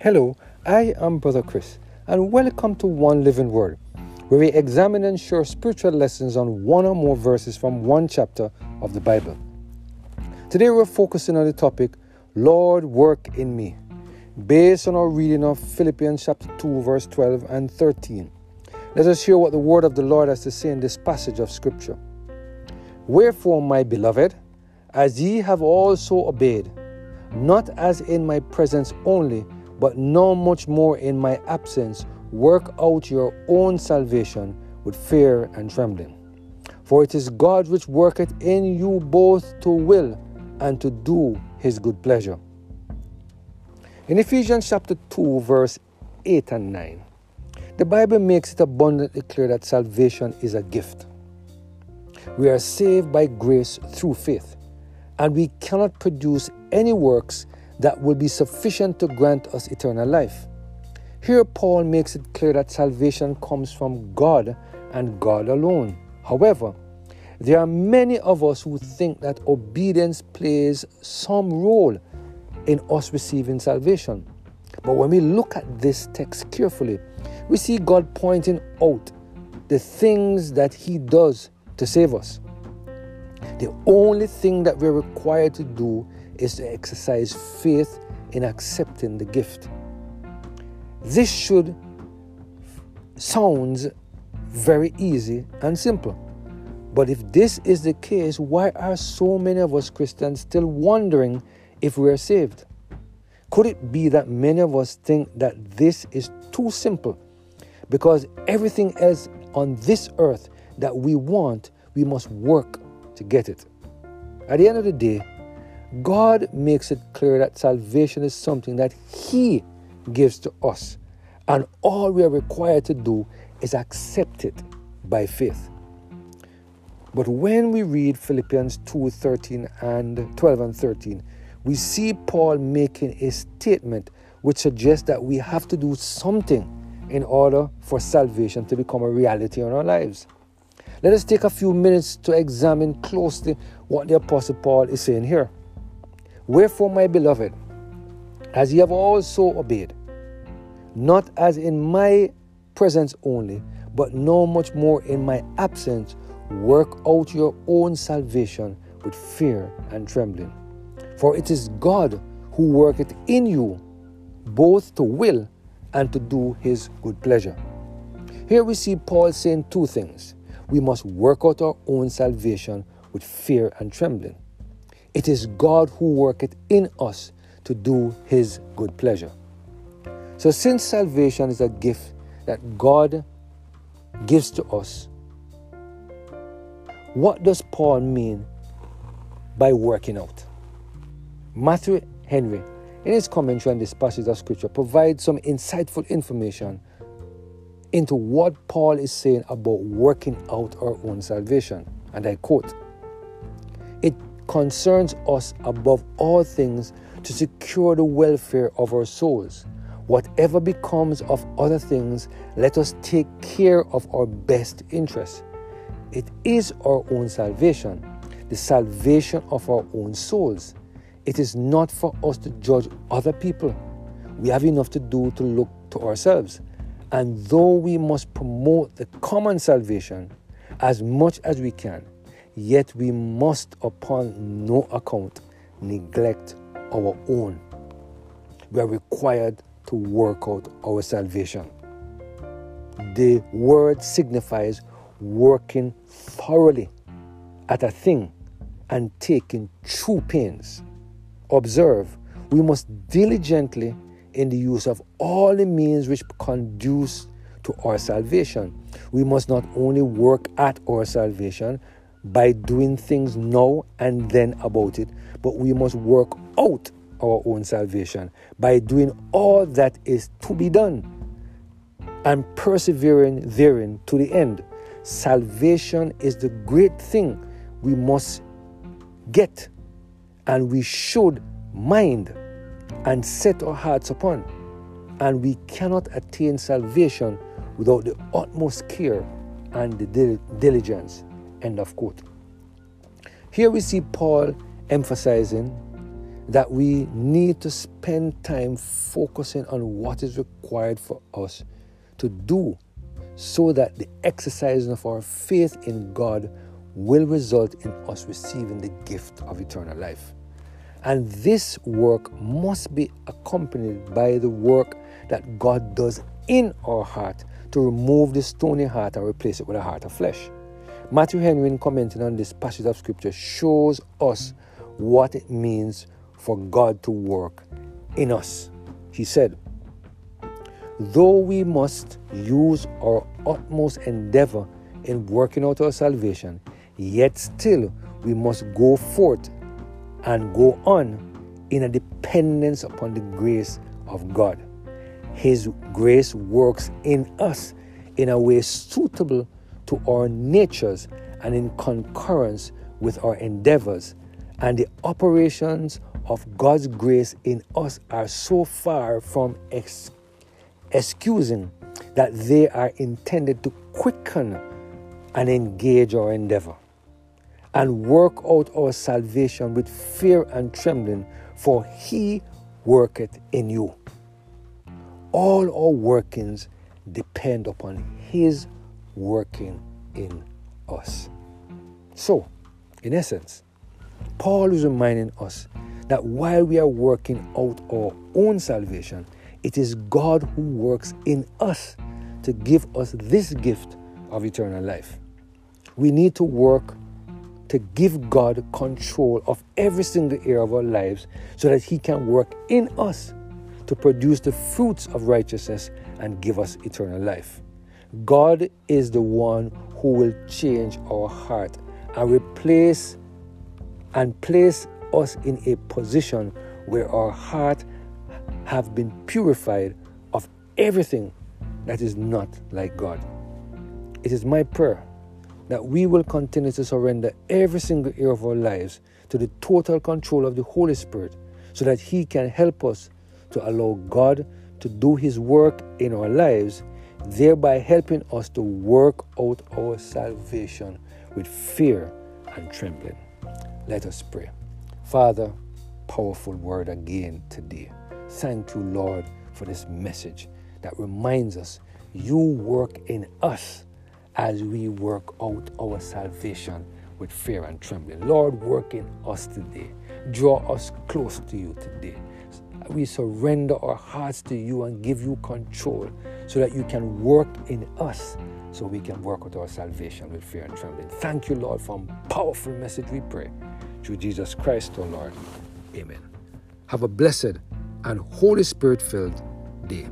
Hello, I am Brother Chris, and welcome to One Living Word, where we examine and share spiritual lessons on one or more verses from one chapter of the Bible. Today we're focusing on the topic, Lord, work in me, based on our reading of Philippians chapter 2, verse 12 and 13. Let us hear what the word of the Lord has to say in this passage of Scripture. Wherefore, my beloved, as ye have also obeyed, not as in my presence only, but now much more in my absence, work out your own salvation with fear and trembling. For it is God which worketh in you both to will and to do his good pleasure. In Ephesians chapter 2, verse 8 and 9, the Bible makes it abundantly clear that salvation is a gift. We are saved by grace through faith, and we cannot produce any works that will be sufficient to grant us eternal life. Here, Paul makes it clear that salvation comes from God and God alone. However, there are many of us who think that obedience plays some role in us receiving salvation. But when we look at this text carefully, we see God pointing out the things that He does to save us. The only thing that we're required to do is to exercise faith in accepting the gift. This should sounds very easy and simple. But if this is the case, why are so many of us Christians still wondering if we are saved? Could it be that many of us think that this is too simple? Because everything else on this earth that we want, we must work to get it. At the end of the day, God makes it clear that salvation is something that He gives to us, and all we are required to do is accept it by faith. But when we read Philippians 2 13 and 12 and 13, we see Paul making a statement which suggests that we have to do something in order for salvation to become a reality in our lives. Let us take a few minutes to examine closely what the Apostle Paul is saying here. Wherefore, my beloved, as ye have also obeyed, not as in my presence only, but no much more in my absence, work out your own salvation with fear and trembling. For it is God who worketh in you both to will and to do his good pleasure. Here we see Paul saying two things. We must work out our own salvation with fear and trembling. It is God who worketh in us to do his good pleasure. So, since salvation is a gift that God gives to us, what does Paul mean by working out? Matthew Henry, in his commentary on this passage of Scripture, provides some insightful information into what Paul is saying about working out our own salvation. And I quote, It concerns us above all things to secure the welfare of our souls. Whatever becomes of other things, let us take care of our best interests. It is our own salvation, the salvation of our own souls. It is not for us to judge other people. We have enough to do to look to ourselves. And though we must promote the common salvation as much as we can, Yet we must, upon no account, neglect our own. We are required to work out our salvation. The word signifies working thoroughly at a thing and taking true pains. Observe, we must diligently in the use of all the means which conduce to our salvation. We must not only work at our salvation, by doing things now and then about it, but we must work out our own salvation by doing all that is to be done and persevering therein to the end. Salvation is the great thing we must get and we should mind and set our hearts upon. And we cannot attain salvation without the utmost care and the diligence End of quote. Here we see Paul emphasizing that we need to spend time focusing on what is required for us to do so that the exercising of our faith in God will result in us receiving the gift of eternal life. And this work must be accompanied by the work that God does in our heart to remove the stony heart and replace it with a heart of flesh. Matthew Henry, in commenting on this passage of scripture, shows us what it means for God to work in us. He said, Though we must use our utmost endeavor in working out our salvation, yet still we must go forth and go on in a dependence upon the grace of God. His grace works in us in a way suitable to our natures and in concurrence with our endeavors, and the operations of God's grace in us are so far from ex- excusing that they are intended to quicken and engage our endeavor and work out our salvation with fear and trembling, for he worketh in you. All our workings depend upon his working in us. So, in essence, Paul is reminding us that while we are working out our own salvation, it is God who works in us to give us this gift of eternal life. We need to work to give God control of every single area of our lives so that He can work in us to produce the fruits of righteousness and give us eternal life. God is the one who will change our heart and replace and place us in a position where our heart have been purified of everything that is not like God. It is my prayer that we will continue to surrender every single area of our lives to the total control of the Holy Spirit so that He can help us to allow God to do His work in our lives, thereby helping us to work out our salvation with fear and trembling. Let us pray. Father, powerful word again today. Thank you, Lord, for this message that reminds us you work in us as we work out our salvation with fear and trembling. Lord, work in us today. Draw us close to you today. We surrender our hearts to you and give you control so that you can work in us so we can work out our salvation with fear and trembling. Thank you, Lord, for a powerful message we pray. Through Jesus Christ, our Lord. Amen. Have a blessed and Holy Spirit filled day.